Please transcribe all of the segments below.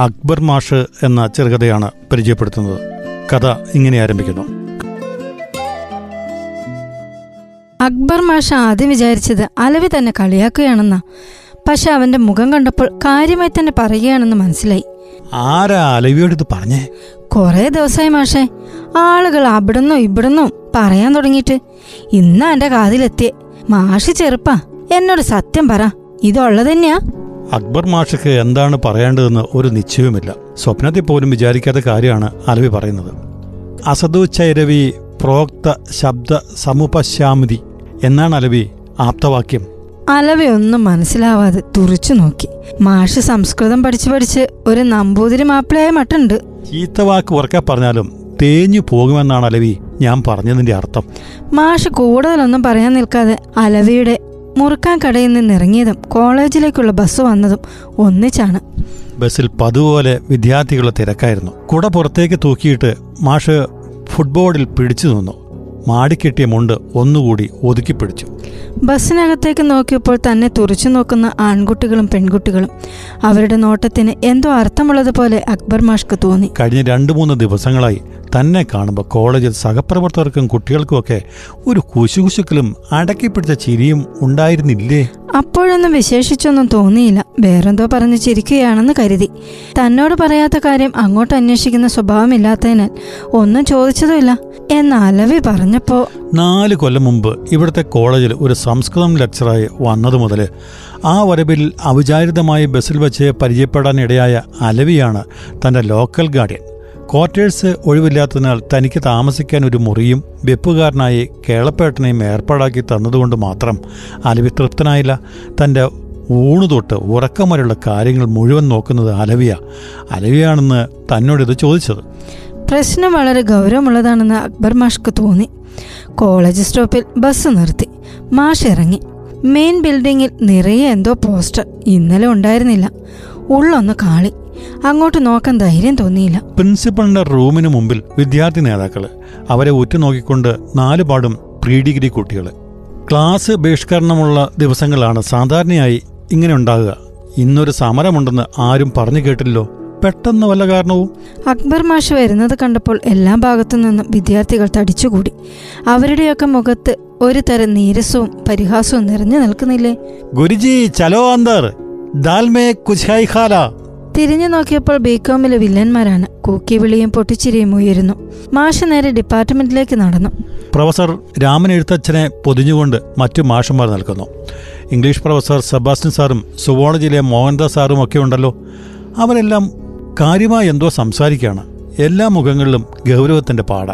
അക്ബർ മാഷ് എന്ന ചെറുകഥയാണ് പരിചയപ്പെടുത്തുന്നത്. കഥ ഇങ്ങനെ ആരംഭിക്കുന്നു. അക്ബർ മാഷ ആദ്യം വിചാരിച്ചത് അലവി തന്നെ കളിയാക്കുകയാണെന്നാ. പക്ഷെ അവന്റെ മുഖം കണ്ടപ്പോൾ കാര്യമായി തന്നെ പറയുകയാണെന്ന് മനസ്സിലായി. ആരാ അലവിയോട് ഇത് പറഞ്ഞേ? കുറേ ദിവസമായി മാഷേ ആളുകൾ അവിടുന്നോ ഇവിടുന്നോ പറയാൻ തുടങ്ങിയിട്ട്. ഇന്നാ എന്റെ കാതിലെത്തിയേ. മാഷ് ചെറുപ്പാ എന്നോട് സത്യം പറ ഇതുള്ളത് തന്നെയാ? അക്ബർ മാഷക്ക് എന്താണ് പറയേണ്ടതെന്ന് ഒരു നിശ്ചയവുമില്ല. സ്വപ്നത്തിൽ പോലും വിചാരിക്കാത്ത കാര്യമാണ് അലവി പറയുന്നത്. അസദു ചൈരവി പ്രോക്ത ശബ്ദ സമുപശ്യാമിതി എന്നാണ് അലവി ആപ്തവാക്യം. അലവി ഒന്നും മനസ്സിലാവാതെ തുറിച്ചു നോക്കി. മാഷ് സംസ്കൃതം പഠിച്ചു പഠിച്ച് ഒരു നമ്പൂതിരി മാപ്പിളയായ മട്ടുണ്ട്. ചീത്തവാക്ക് ഉറക്കെ പറഞ്ഞാലും തേഞ്ഞു പോകുമെന്നാണ് അലവി ഞാൻ പറഞ്ഞതിന്റെ അർത്ഥം. മാഷ് കൂടുതലൊന്നും പറയാൻ നിൽക്കാതെ അലവിയുടെ മുറുക്കാൻ കടയിൽ നിന്ന് ഇറങ്ങിയതും കോളേജിലേക്കുള്ള ബസ് വന്നതും ഒന്നിച്ചാണ്. ബസ്സിൽ പതുപോലെ വിദ്യാർത്ഥികളുടെ തിരക്കായിരുന്നു. കുട പുറത്തേക്ക് തൂക്കിയിട്ട് മാഷ് ഫുട്ബോളിൽ പിടിച്ചു നിന്നു. മാടിക്കെട്ടിയ മുണ്ട് ഒന്നുകൂടി ഒതുക്കി പിടിച്ചു. ബസ്സിനകത്തേക്ക് നോക്കിയപ്പോൾ തന്നെ തുറച്ചു നോക്കുന്ന ആൺകുട്ടികളും പെൺകുട്ടികളും. അവരുടെ നോട്ടത്തിന് എന്തോ അർത്ഥമുള്ളതുപോലെ അക്ബർ മാഷ്ക്ക് തോന്നി. കഴിഞ്ഞ രണ്ടു മൂന്ന് ദിവസങ്ങളായി തന്നെ കാണുമ്പോൾ കോളേജിൽ സഹപ്രവർത്തകർക്കും കുട്ടികൾക്കുമൊക്കെ ഒരു കുശുകുശുക്കലും അടക്കിപ്പിടിച്ച ചിരിയും ഉണ്ടായിരുന്നില്ലേ? അപ്പോഴൊന്നും വിശേഷിച്ചൊന്നും തോന്നിയില്ല. വേറെന്തോ പറഞ്ഞ് ചിരിക്കുകയാണെന്ന് കരുതി. തന്നോട് പറയാത്ത കാര്യം അങ്ങോട്ട് അന്വേഷിക്കുന്ന സ്വഭാവമില്ലാത്തതിനാൽ ഒന്നും ചോദിച്ചതുമില്ല. എന്ന് അലവി പറഞ്ഞപ്പോ നാല് കൊല്ലം മുമ്പ് ഇവിടുത്തെ കോളേജിൽ ഒരു സംസ്കൃതം ലെക്ചറായി വന്നതു മുതൽ ആ വരവിൽ അവിചാരിതമായി ബസ്സിൽ വെച്ച് പരിചയപ്പെടാനിടയായ അലവിയാണ് തന്റെ ലോക്കൽ ഗാർഡിയൻ. ക്വാർട്ടേഴ്സ് ഒഴിവില്ലാത്തതിനാൽ തനിക്ക് താമസിക്കാൻ ഒരു മുറിയും വെപ്പുകാരനായി കേളപ്പേട്ടനെയും ഏർപ്പാടാക്കി തന്നതുകൊണ്ട് മാത്രം അലവി തൃപ്തനായില്ല. തന്റെ ഊണുതൊട്ട് ഉറക്കം വരെയുള്ള കാര്യങ്ങൾ മുഴുവൻ നോക്കുന്നത് അലവിയ. അലവിയാണെന്ന് തന്നോടിത് ചോദിച്ചത്. പ്രശ്നം വളരെ ഗൗരവമുള്ളതാണെന്ന് അക്ബർ മാഷ്ക്ക് തോന്നി. കോളേജ് സ്റ്റോപ്പിൽ ബസ് നിർത്തി. മാഷ് ഇറങ്ങി. മെയിൻ ബിൽഡിങ്ങിൽ നിറയെ എന്തോ പോസ്റ്റർ ഇന്നലെ ഉണ്ടായിരുന്നില്ല. ഉള്ളൊന്ന് കാളി. അങ്ങോട്ട് നോക്കാൻ ധൈര്യം തോന്നിയില്ല. പ്രിൻസിപ്പളിന്റെ റൂമിന് മുമ്പിൽ വിദ്യാർത്ഥി നേതാക്കൾ അവരെ ഉറ്റുനോക്കിക്കൊണ്ട് നാലുപാടും പ്രീ ഡിഗ്രി കുട്ടികൾ. ക്ലാസ് ബഹിഷ്കരണമുള്ള ദിവസങ്ങളാണ് സാധാരണയായി ഇങ്ങനെ ഉണ്ടാകുക. ഇന്നൊരു സമരമുണ്ടെന്ന് ആരും പറഞ്ഞു കേട്ടില്ലോ പെട്ടെന്ന് വല്ല കാരണവും? അക്ബർ മാഷ് വരുന്നത് കണ്ടപ്പോൾ എല്ലാ ഭാഗത്തു നിന്നും വിദ്യാർത്ഥികൾ തടിച്ചുകൂടി. അവരുടെയൊക്കെ മുഖത്ത് ഒരു തരം നീരസവും പരിഹാസവും നിറഞ്ഞു നിൽക്കുന്നില്ലേ? ഗുരുജി ചലോ അന്തർ. ദാൽമേ കുച്ഛായി ഖാല. തിരിഞ്ഞു നോക്കിയപ്പോൾ ബികോമിലെ വില്ലന്മാരാണ്. കൂക്കി വിളിയും പൊട്ടിച്ചിരിയും ഉയരുന്നു. മാഷ് നേരെ ഡിപ്പാർട്ട്മെന്റിലേക്ക് നടന്നു. പ്രൊഫസർ രാമൻ എഴുത്തച്ഛനെ പൊതിഞ്ഞുകൊണ്ട് മറ്റു മാഷന്മാർ നിൽക്കുന്നു. ഇംഗ്ലീഷ് പ്രൊഫസർ സെബാസ്റ്റ്യൻ സാറും സുവോളജിയിലെ മോഹൻദാസ് സാറും ഒക്കെ ഉണ്ടല്ലോ. അവരെല്ലാം കാര്യമായി എന്തോ സംസാരിക്കുകയാണ്. എല്ലാ മുഖങ്ങളിലും ഗൗരവത്തിന്റെ പാട.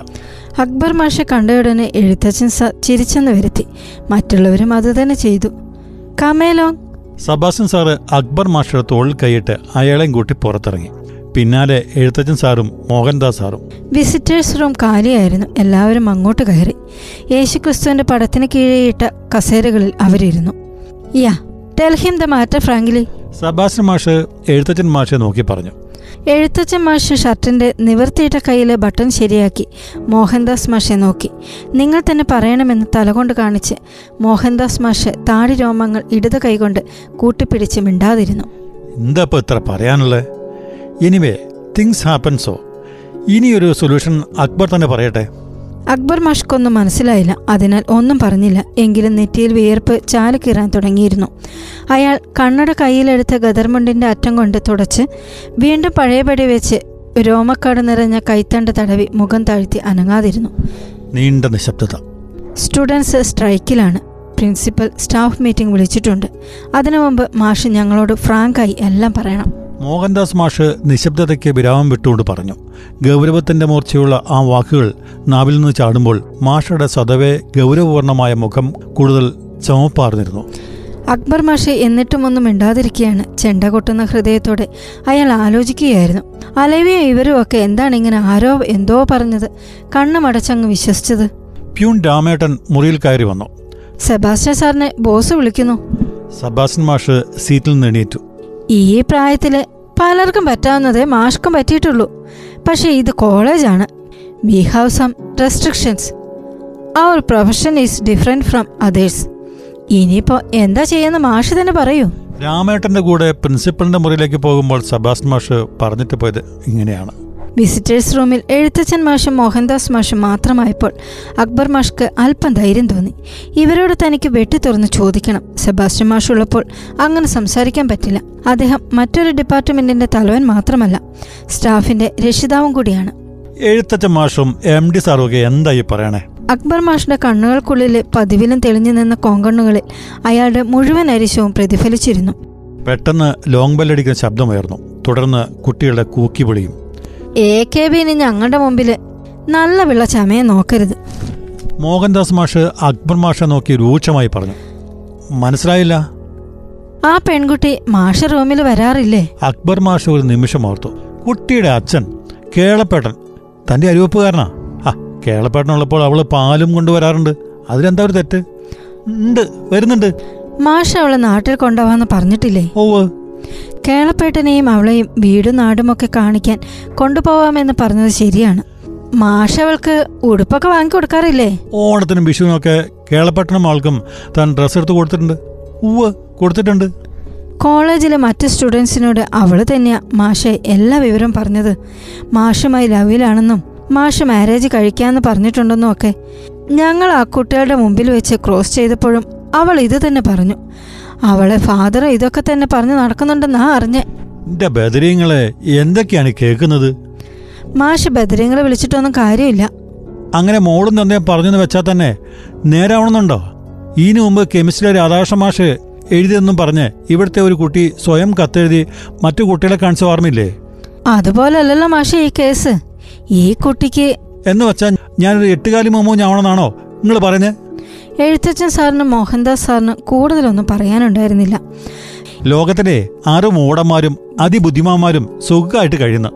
അക്ബർ മാഷെ കണ്ടയുടനെ എഴുത്തച്ഛൻ ചിരിച്ചെന്ന് വരുത്തി. മറ്റുള്ളവരും അത് തന്നെ ചെയ്തു. Come along Sebastian sir Akbar മാഷയുടെ തോളിൽ കൈയിട്ട് അയാളെയും കൂട്ടി പുറത്തിറങ്ങി. പിന്നാലെ എഴുത്തച്ഛൻ സാറും മോഹൻദാസ് സാറും. വിസിറ്റേഴ്സ് റൂം കാലിയായിരുന്നു. എല്ലാവരും അങ്ങോട്ട് കയറി. യേശുക്രിസ്തുവിന്റെ പടത്തിന് കീഴെയിട്ട കസേരകളിൽ അവരിരുന്നു. Yeah tell him the matter frankly Sebastian മാഷ് എഴുത്തച്ഛൻ മാഷെ നോക്കി പറഞ്ഞു. എഴുത്തച്ഛൻ മാഷ് ഷർട്ടിന്റെ നിവർത്തിയിട്ട കയ്യിലെ ബട്ടൺ ശരിയാക്കി. മോഹൻദാസ് മാഷെ നോക്കി. നിങ്ങൾ തന്നെ പറയണമെന്ന് തലകൊണ്ട് കാണിച്ച് മോഹൻദാസ് മാഷ് താടി രോമങ്ങൾ ഇടത് കൈകൊണ്ട് കൂട്ടിപ്പിടിച്ച് മിണ്ടാതിരുന്നു. എന്താ ഇത്ര പറയാനുള്ളത് എനിവേ തിങ്സ് ഹാപ്പൻസോ ഇനിയൊരു സൊല്യൂഷൻ അക്ബർ തന്നെ പറയട്ടെ. അക്ബർ മഷ്കൊന്നും മനസ്സിലായില്ല. അതിനാൽ ഒന്നും പറഞ്ഞില്ല. എങ്കിലും നെറ്റിയിൽ വിയർപ്പ് ചാലക്കീറാൻ തുടങ്ങിയിരുന്നു. അയാൾ കണ്ണട കയ്യിലെടുത്ത ഗദർമുണ്ടിന്റെ അറ്റം കൊണ്ട് തുടച്ച് വീണ്ടും പഴയപടി വെച്ച് രോമക്കാട് നിറഞ്ഞ കൈത്തണ്ട് തടവി മുഖം താഴ്ത്തി അനങ്ങാതിരുന്നു. നീണ്ട നിശബ്ദത. സ്റ്റുഡൻസ് സ്ട്രൈക്കിലാണ്. പ്രിൻസിപ്പൽ സ്റ്റാഫ് മീറ്റിംഗ് വിളിച്ചിട്ടുണ്ട്. അതിനു മുമ്പ് മാഷ് ഞങ്ങളോട് ഫ്രാങ്കായി എല്ലാം പറയണം. മോഹൻദാസ് മാഷ് നിശബ്ദതയ്ക്ക് വിരാമം വിട്ടുകൊണ്ട് പറഞ്ഞു. ഗൗരവത്തിന്റെ മൂർച്ചയുള്ള ആ വാക്കുകൾ നാവിൽ നിന്ന് ചാടുമ്പോൾ മാഷയുടെ സ്വതവേ ഗൗരവപൂർണമായ മുഖം കൂടുതൽ ചമപ്പാർന്നിരുന്നു. അക്ബർ മാഷെ എന്നിട്ടും ഒന്നും മിണ്ടാതിരിക്കുകയാണ് ചെണ്ട കൊട്ടുന്ന ഹൃദയത്തോടെ അയാൾ ആലോചിക്കുകയായിരുന്നു. അലവിയും ഇവരും ഒക്കെ എന്താണ് ഇങ്ങനെ ആരോ എന്തോ പറഞ്ഞത് കണ്ണുമടച്ചങ്ങ് വിശ്വസിച്ചത്. പ്യൂൺ രാമേട്ടൻ മുറിയിൽ കയറി വന്നു. സെബാസ്റ്റ്യൻ സാറിനെ ബോസ് വിളിക്കുന്നു. സെബാസ്റ്റ്യൻ മാഷ് സീറ്റിൽ നിന്ന് എണീറ്റു. ഈ പ്രായത്തിൽ പലർക്കും പറ്റാവുന്നതേ മാഷ്ക്കും പറ്റിയിട്ടുള്ളൂ. പക്ഷേ ഇത് കോളേജാണ്. We have some restrictions our profession is different from others ഇനിയിപ്പോ എന്താ ചെയ്യുന്ന മാഷ് തന്നെ പറയൂ. രാമേട്ടന്റെ കൂടെ പ്രിൻസിപ്പലിന്റെ മുറിയിലേക്ക് പോകുമ്പോൾ സബാസ് മാഷ് പറഞ്ഞിട്ട് പോയത് ഇങ്ങനെയാണ്. വിസിറ്റേഴ്സ് റൂമിൽ എഴുത്തച്ഛൻ മാഷും മോഹൻദാസ് മാഷും മാത്രമായപ്പോൾ അക്ബർ മാഷ്ക്ക് അല്പം ധൈര്യം തോന്നി. ഇവരോട് തനിക്ക് വെട്ടി തുറന്ന് ചോദിക്കണം. സെബാസ്റ്റ്യൻ മാഷ് ഉള്ളപ്പോൾ അങ്ങനെ സംസാരിക്കാൻ പറ്റില്ല. അദ്ദേഹം മറ്റൊരു ഡിപ്പാർട്ട്മെന്റിന്റെ തലവൻ മാത്രമല്ല സ്റ്റാഫിന്റെ രക്ഷിതാവും കൂടിയാണ്. എഴുത്തച്ഛൻ മാഷും എം ഡി സാറും എന്തായി പറയണേ? അക്ബർ മാഷിന്റെ കണ്ണുകൾക്കുള്ളിലെ പതിവിലും തെളിഞ്ഞു നിന്ന കോങ്കണ്ണുകളിൽ അയാളുടെ മുഴുവൻ അരിശവും പ്രതിഫലിച്ചിരുന്നു. പെട്ടെന്ന് ലോങ് ബെല്ലടിക്കുന്ന ശബ്ദമുയർന്നു. തുടർന്ന് കുട്ടികളുടെ കൂക്കി വിളിയും. എ കെ ബി ഇനി ഞങ്ങളുടെ മുമ്പിൽ നല്ല വിള ചമയെ നോക്കരുത്. മോഹൻദാസ് മാഷ് അക്ബർ മാഷെ നോക്കി രൂക്ഷമായി പറഞ്ഞു. മനസ്സിലായില്ല? ആ പെൺകുട്ടി മാഷ റൂമിൽ വരാറില്ലേ? അക്ബർ മാഷ് ഒരു നിമിഷം ഓർത്തു. കുട്ടിയുടെ അച്ഛൻ കേളപ്പേട്ടൻ തന്റെ അരിവെപ്പുകാരനാ ആ കേളപ്പേട്ടനുള്ളപ്പോൾ അവൾ പാലും കൊണ്ടുവരാറുണ്ട്. അതിലെന്താ ഒരു തെറ്റ്? ഉണ്ട് വരുന്നുണ്ട്. മാഷ അവളെ നാട്ടിൽ കൊണ്ടുപോവാന്ന് പറഞ്ഞിട്ടില്ലേ? ഓവ് കേളപ്പേട്ടനെയും അവളെയും വീടും നാടുമൊക്കെ കാണിക്കാൻ കൊണ്ടുപോവാമെന്ന് പറഞ്ഞത് ശരിയാണ്. മാഷവൾക്ക് ഉടുപ്പൊക്കെ വാങ്ങി കൊടുക്കാറില്ലേ? ഓണത്തിനും വിഷുവിനൊക്കെ കേളപ്പെട്ടനും ആൾക്കും താൻ ഡ്രസ്സ് എടുത്ത് കൊടുത്തിട്ടുണ്ട്. ഉവ് കൊടുത്തിട്ടുണ്ട്. കോളേജിലെ മറ്റ് സ്റ്റുഡൻസിനോട് അവൾ തന്നെയാ മാഷെ എല്ലാ വിവരം പറഞ്ഞത്. മാഷുമായി ലവിലാണെന്നും മാഷ് മാരേജ് കഴിക്കാന്ന് പറഞ്ഞിട്ടുണ്ടെന്നും ഒക്കെ. ഞങ്ങൾ ആ കുട്ടികളുടെ മുമ്പിൽ വെച്ച് ക്രോസ് ചെയ്തപ്പോഴും അവൾ ഇത് തന്നെ പറഞ്ഞു. അവളെ ഫാദർ ഇതൊക്കെ തന്നെ പറഞ്ഞു നടക്കുന്നുണ്ടെന്നാ അറിഞ്ഞ്. എന്റെ ബദരീങ്ങളെ എന്തൊക്കെയാണ് കേൾക്കുന്നത്? മാഷ് ബദരീങ്ങളെ വിളിച്ചിട്ടൊന്നും കാര്യമില്ല. അങ്ങനെ മോളും തന്നെ പറഞ്ഞെന്ന് വെച്ചാൽ തന്നെ നേരാവണമെന്നുണ്ടോ? ഇതിനു മുമ്പ് കെമിസ്ട്രിയിലെ രാധാകൃഷ്ണ മാഷ് എഴുതിയെന്നും പറഞ്ഞ് ഇവിടുത്തെ ഒരു കുട്ടി സ്വയം കത്തെഴുതി മറ്റു കുട്ടികളെ കാണിച്ച ഓർമ്മയില്ലേ? അതുപോലല്ലല്ലോ മാഷെ ഈ കേസ്. ഈ കുട്ടിക്ക് എന്ന് വെച്ചാൽ ഞാനൊരു എട്ടുകാലി മോമോ ഞാവണമെന്നാണോ നിങ്ങൾ പറഞ്ഞേ എഴുത്തച്ഛൻ സാറിനും മോഹൻദാസ് സാറിനും കൂടുതലൊന്നും പറയാനുണ്ടായിരുന്നില്ല. ലോകത്തിലെ ആറ് മൂടന്മാരും അതിബുദ്ധിമാന്മാരും സുഖമായിട്ട് കഴിയുന്നു.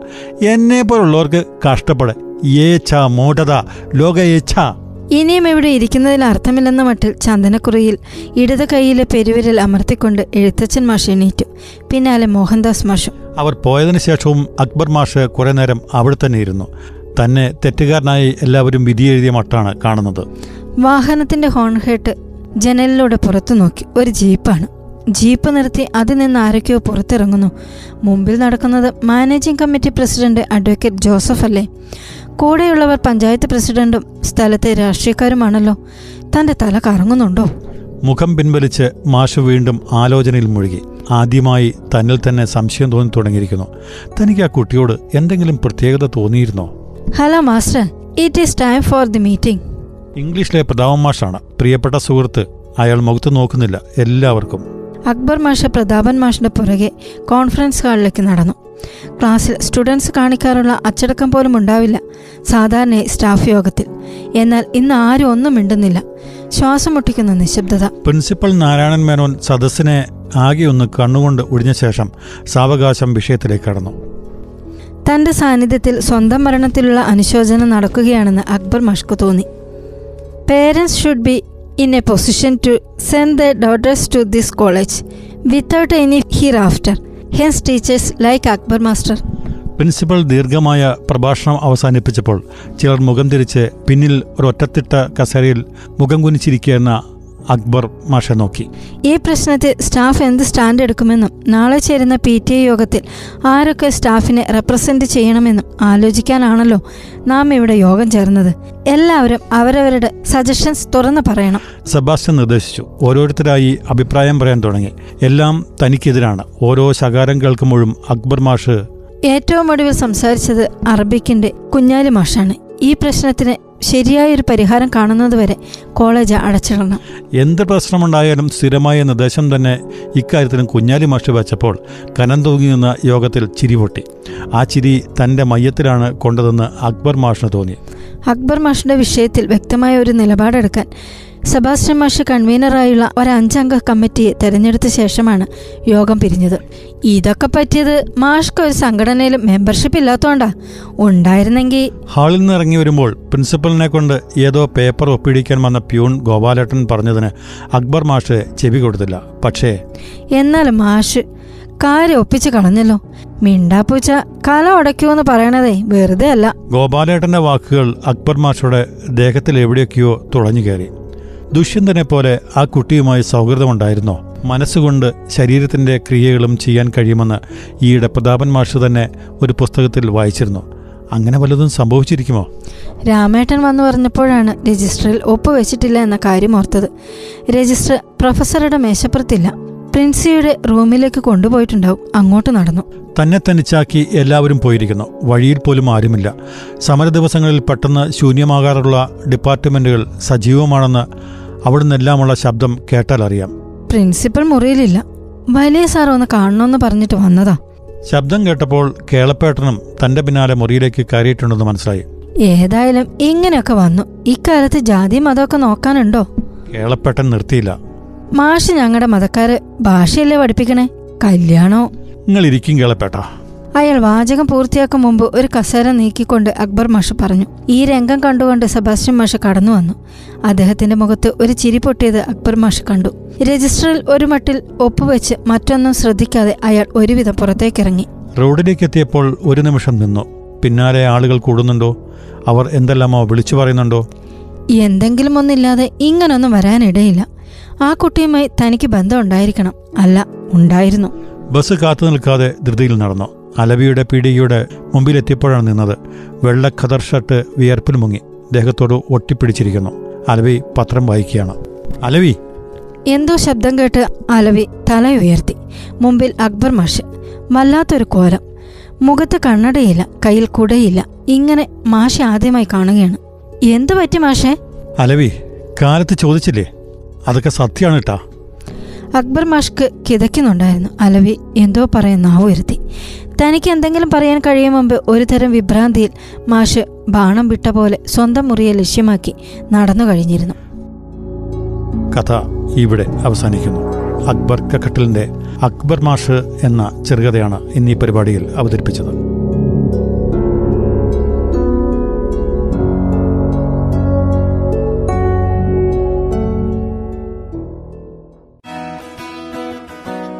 എന്നെ പോലുള്ളവർക്ക് കഷ്ടപ്പെടെ ഏച്ഛ മൂഢത ലോക ഏച്ഛ ഇനിയും ഇവിടെ ഇരിക്കുന്നതിൽ അർത്ഥമില്ലെന്ന മട്ടിൽ ചന്ദനക്കുറിയിൽ ഇടത് കൈയിലെ പെരുവിരൽ അമർത്തിക്കൊണ്ട് എഴുത്തച്ഛൻ മാഷ് എണീറ്റു. പിന്നാലെ മോഹൻദാസ് മാഷും. അവർ പോയതിനു ശേഷവും അക്ബർ മാഷ് കുറെ നേരം അവിടെ തന്നെ ഇരുന്നു. തന്നെ തെറ്റുകാരനായി എല്ലാവരും വിധി എഴുതിയ മട്ടാണ് കാണുന്നത്. വാഹനത്തിന്റെ ഹോൺ കേട്ട് ജനലിലൂടെ പുറത്തു നോക്കി. ഒരു ജീപ്പാണ്. ജീപ്പ് നിർത്തി അതിൽ നിന്ന് ആരൊക്കെയോ പുറത്തിറങ്ങുന്നു. മുമ്പിൽ നടക്കുന്നത് managing committee president advocate Joseph അല്ലേ? കൂടെയുള്ളവർ പഞ്ചായത്ത് പ്രസിഡന്റും സ്ഥലത്തെ രാഷ്ട്രീയക്കാരുമാണല്ലോ. തന്റെ തല കറങ്ങുന്നുണ്ടോ? മുഖം പിൻവലിച്ച് മാഷു വീണ്ടും ആലോചനയിൽ മുഴുകി. ആദ്യമായി തന്നിൽ തന്നെ സംശയം തോന്നി തുടങ്ങിയിരിക്കുന്നു. തനിക്ക് ആ കുട്ടിയോട് എന്തെങ്കിലും പ്രത്യേകത തോന്നിയിരുന്നോ? Hello master it is time for the meeting ഇംഗ്ലീഷിലെ പ്രതാപ മാഷാണ്. പ്രിയപ്പെട്ട സുഹൃത്ത് അയാൾ മുഖത്ത് നോക്കുന്നില്ല. എല്ലാവർക്കും. അക്ബർ മാഷ പ്രതാപൻ മാഷിന്റെ പുറകെ കോൺഫറൻസ് ഹാളിലേക്ക് നടന്നു. ക്ലാസ്സിൽ സ്റ്റുഡൻസ് കാണിക്കാറുള്ള അച്ചടക്കം പോലും ഉണ്ടാവില്ല. സാധാരണ സ്റ്റാഫ് യോഗത്തിൽ. എന്നാൽ ഇന്ന് ആരും ഒന്നും മിണ്ടുന്നില്ല. ശ്വാസം മുട്ടിക്കുന്ന നിശബ്ദത. പ്രിൻസിപ്പൽ നാരായണൻ മേനോൻ സദസ്സിനെ ആകെ ഒന്ന് കണ്ണുകൊണ്ട് ഒഴിഞ്ഞ ശേഷം സാവകാശം വിഷയത്തിലേക്ക് കടന്നു. തന്റെ സാന്നിധ്യത്തിൽ സ്വന്തം മരണത്തിലുള്ള അനുശോചനം നടക്കുകയാണെന്ന് അക്ബർ മഷ്കു തോന്നി. Parents should be in a position to send the daughters to this college without any here after hence teachers like Akbar master principal ദീർഘമായ പ്രഭാഷണം അവസാനിപ്പിച്ചപ്പോൾ ചിലർ മുഖം തിരിച്ച് പിന്നിൽ ഒരു ഒറ്റത്തിട്ട കസേരയിൽ മുഖം കുനിച്ചിരിക്കുന്ന അക്ബർ മാഷെ നോക്കി. ഈ പ്രശ്നത്തിൽ സ്റ്റാഫ് എന്ത് സ്റ്റാൻഡ് എടുക്കുമെന്നും നാളെ ചേരുന്ന പി ടി എ യോഗത്തിൽ ആരൊക്കെ സ്റ്റാഫിനെ റെപ്രസെന്റ് ചെയ്യണമെന്നും ആലോചിക്കാനാണല്ലോ നാം ഇവിടെ യോഗം ചേർന്നത്. എല്ലാവരും അവരവരുടെ സജഷൻസ് തുറന്നു പറയണം. സെബാസ്റ്റ്യൻ നിർദ്ദേശിച്ചു. ഓരോരുത്തരായി അഭിപ്രായം പറയാൻ തുടങ്ങി. എല്ലാം തനിക്കെതിരാണ്. ഓരോ ശകാരം കേൾക്കുമ്പോഴും അക്ബർ മാഷ് ഏറ്റവും ഒടുവിൽ സംസാരിച്ചത് അറബിക്കിന്റെ കുഞ്ഞാലി മാഷാണ്. ഈ പ്രശ്നത്തിന് ശരിയായൊരു പരിഹാരം കാണുന്നത് വരെ കോളേജ് അടച്ചിടണം. എന്ത് പ്രശ്നമുണ്ടായാലും സ്ഥിരമായ നിർദ്ദേശം തന്നെ ഇക്കാര്യത്തിലും കുഞ്ഞാലി മാഷ് വെച്ചപ്പോൾ കനം തൂങ്ങി നിന്ന യോഗത്തിൽ ചിരി പൊട്ടി ആ ചിരി തന്റെ മയ്യത്തിലാണ് കൊണ്ടതെന്ന് അക്ബർ മാഷിന് തോന്നി. അക്ബർ മാഷിന്റെ വിഷയത്തിൽ വ്യക്തമായ ഒരു നിലപാടെടുക്കാൻ സെബാസ്റ്റ്യൻ മാഷ് കൺവീനറായുള്ള ഒരു അഞ്ചംഗ കമ്മിറ്റിയെ തെരഞ്ഞെടുത്ത ശേഷമാണ് യോഗം പിരിഞ്ഞത്. ഇതൊക്കെ പറ്റിയത് മാഷ്ക്ക് ഒരു സംഘടനയിലും മെമ്പർഷിപ്പ് ഇല്ലാത്തോണ്ടാ. ഉണ്ടായിരുന്നെങ്കിൽ ഹാളിൽ നിന്ന് ഇറങ്ങി വരുമ്പോൾ പ്രിൻസിപ്പലിനെ കൊണ്ട് ഏതോ പേപ്പർ ഒപ്പിടിക്കാൻ വന്ന പ്യൂൺ ഗോപാലേട്ടൻ പറഞ്ഞതിന് അക്ബർ മാഷ് ചെവി കൊടുത്തില്ല. പക്ഷേ എന്നാലും മാഷ് കാര്യം ഒപ്പിച്ച് കളഞ്ഞല്ലോ. മിണ്ടാപ്പൂച്ച കല ഉടയ്ക്കുമെന്ന് പറയണതേ വെറുതെ അല്ല. ഗോപാലേട്ടന്റെ വാക്കുകൾ അക്ബർ മാഷയുടെ ദേഹത്തിൽ എവിടെയൊക്കെയോ തുളഞ്ഞു കയറി. ദുഷ്യന്തനെ പോലെ ആ കുട്ടിയുമായി സൗഹൃദമുണ്ടായിരുന്നോ? മനസ്സുകൊണ്ട് ശരീരത്തിന്റെ ക്രിയകളും ചെയ്യാൻ കഴിയുമെന്ന് ഈയിടെ പ്രതാപൻ മാഷ് തന്നെ ഒരു പുസ്തകത്തിൽ വായിച്ചിരുന്നു. അങ്ങനെ വല്ലതും സംഭവിച്ചിരിക്കുമോ? രാമേട്ടൻ വന്നു പറഞ്ഞപ്പോഴാണ് രജിസ്റ്ററിൽ ഒപ്പുവെച്ചിട്ടില്ല എന്ന കാര്യം ഓർത്തത്. രജിസ്റ്റർ പ്രൊഫസറുടെ മേശപ്പുറത്തില്ല. പ്രിൻസിയുടെ റൂമിലേക്ക് കൊണ്ടുപോയിട്ടുണ്ടാവും. അങ്ങോട്ട് നടന്നു. തന്നെ തനിച്ചാക്കി എല്ലാവരും പോയിരിക്കുന്നു. വഴിയിൽ പോലും ആരുമില്ല. സമര ദിവസങ്ങളിൽ പെട്ടെന്ന് ശൂന്യമാകാറുള്ള ഡിപ്പാർട്ട്മെന്റുകൾ സജീവമാണെന്ന് അവിടുന്നെല്ലാമുള്ള ശബ്ദം കേട്ടാൽ അറിയാം. പ്രിൻസിപ്പൽ മുറിയിലില്ല. വലിയ സാർ ഒന്ന് കാണണമെന്ന് പറഞ്ഞിട്ട് വന്നതാ. ശബ്ദം കേട്ടപ്പോൾ കേളപ്പേട്ടനും തന്റെ പിന്നാലെ മുറിയിലേക്ക് കയറിയിട്ടുണ്ടെന്ന് മനസ്സിലായി. ഏതായാലും ഇങ്ങനെയൊക്കെ വന്നു. ഇക്കാലത്ത് ജാതി മതമൊക്കെ നോക്കാനുണ്ടോ? കേളപ്പേട്ടൻ നിർത്തിയില്ല. മാഷ് ഞങ്ങളുടെ മതക്കാര് ഭാഷയല്ലേ പഠിപ്പിക്കണേ? കല്യാണോ? നിങ്ങൾ ഇരിക്കും കേളപ്പേട്ട. അയാൾ വാചകം പൂർത്തിയാക്കും മുമ്പ് ഒരു കസേര നീക്കിക്കൊണ്ട് അക്ബർ മാഷ് പറഞ്ഞു ഈ രംഗം കണ്ടുകൊണ്ട് സെബാസ്റ്റ്യൻ മാഷ് കടന്നു വന്നു. അദ്ദേഹത്തിന്റെ മുഖത്ത് ഒരു ചിരി പൊട്ടിയത് അക്ബർ മാഷ് കണ്ടു. രജിസ്റ്ററിൽ ഒരു മട്ടിൽ ഒപ്പുവെച്ച് മറ്റൊന്നും ശ്രദ്ധിക്കാതെ അയാൾ ഒരുവിധം പുറത്തേക്കിറങ്ങി. റോഡിലേക്ക് എത്തിയപ്പോൾ ഒരു നിമിഷം നിന്നു. പിന്നാലെ ആളുകൾ കൂടുന്നുണ്ടോ? അവർ എന്തെല്ലാമോ വിളിച്ചു പറയുന്നുണ്ടോ? എന്തെങ്കിലും ഒന്നില്ലാതെ ഇങ്ങനൊന്നും വരാനിടയില്ല. ആ കുട്ടിയുമായി തനിക്ക് ബന്ധം ഉണ്ടായിരിക്കണം അല്ല ഉണ്ടായിരുന്നു. ബസ് കാത്തു നിൽക്കാതെ ധൃതിയിൽ നടന്നു. അലവിയുടെ പിടിയുടെ മുമ്പിലെത്തിയപ്പോഴാണ് നിന്നത്. വെള്ള ഖദർ ഷർട്ട് വിയർപ്പിൽ മുങ്ങി. ദേഹത്തോട് ഒട്ടിപ്പിടിച്ചിരിക്കുന്നു. അലവി പത്രം വായിക്കുകയാണ്. അലവി! എന്തോ ശബ്ദം കേട്ട് അലവി തല ഉയർത്തി. മുമ്പിൽ അക്ബർ മാഷ്. വല്ലാത്തൊരു കോലം. മുഖത്ത് കണ്ണടയില്ല കയ്യിൽ കുടയില്ല. ഇങ്ങനെ മാഷെ ആദ്യമായി കാണുകയാണ്. എന്തു പറ്റി മാഷെ? അലവി കാലത്ത് ചോദിച്ചില്ലേ? അതൊക്കെ സത്യമാണ് കേട്ടാ. അക്ബർ മാഷ്ക്ക് കിതയ്ക്കുന്നുണ്ടായിരുന്നു. അലവി എന്തോ പറയാൻ നാവ് ഉയർത്തി. തനിക്ക് എന്തെങ്കിലും പറയാൻ കഴിയും മുമ്പ് ഒരു തരം വിഭ്രാന്തിയിൽ മാഷ് ബാണം വിട്ട പോലെ സ്വന്തം മുറിയെ ലക്ഷ്യമാക്കി നടന്നു കഴിഞ്ഞിരുന്നു. കഥ ഇവിടെ അവസാനിക്കുന്നു. അക്ബർ കക്കട്ടിലിന്റെ അക്ബർ മാഷ് എന്ന ചെറുകഥയാണ് ഇന്നീ പരിപാടിയിൽ അവതരിപ്പിച്ചത്.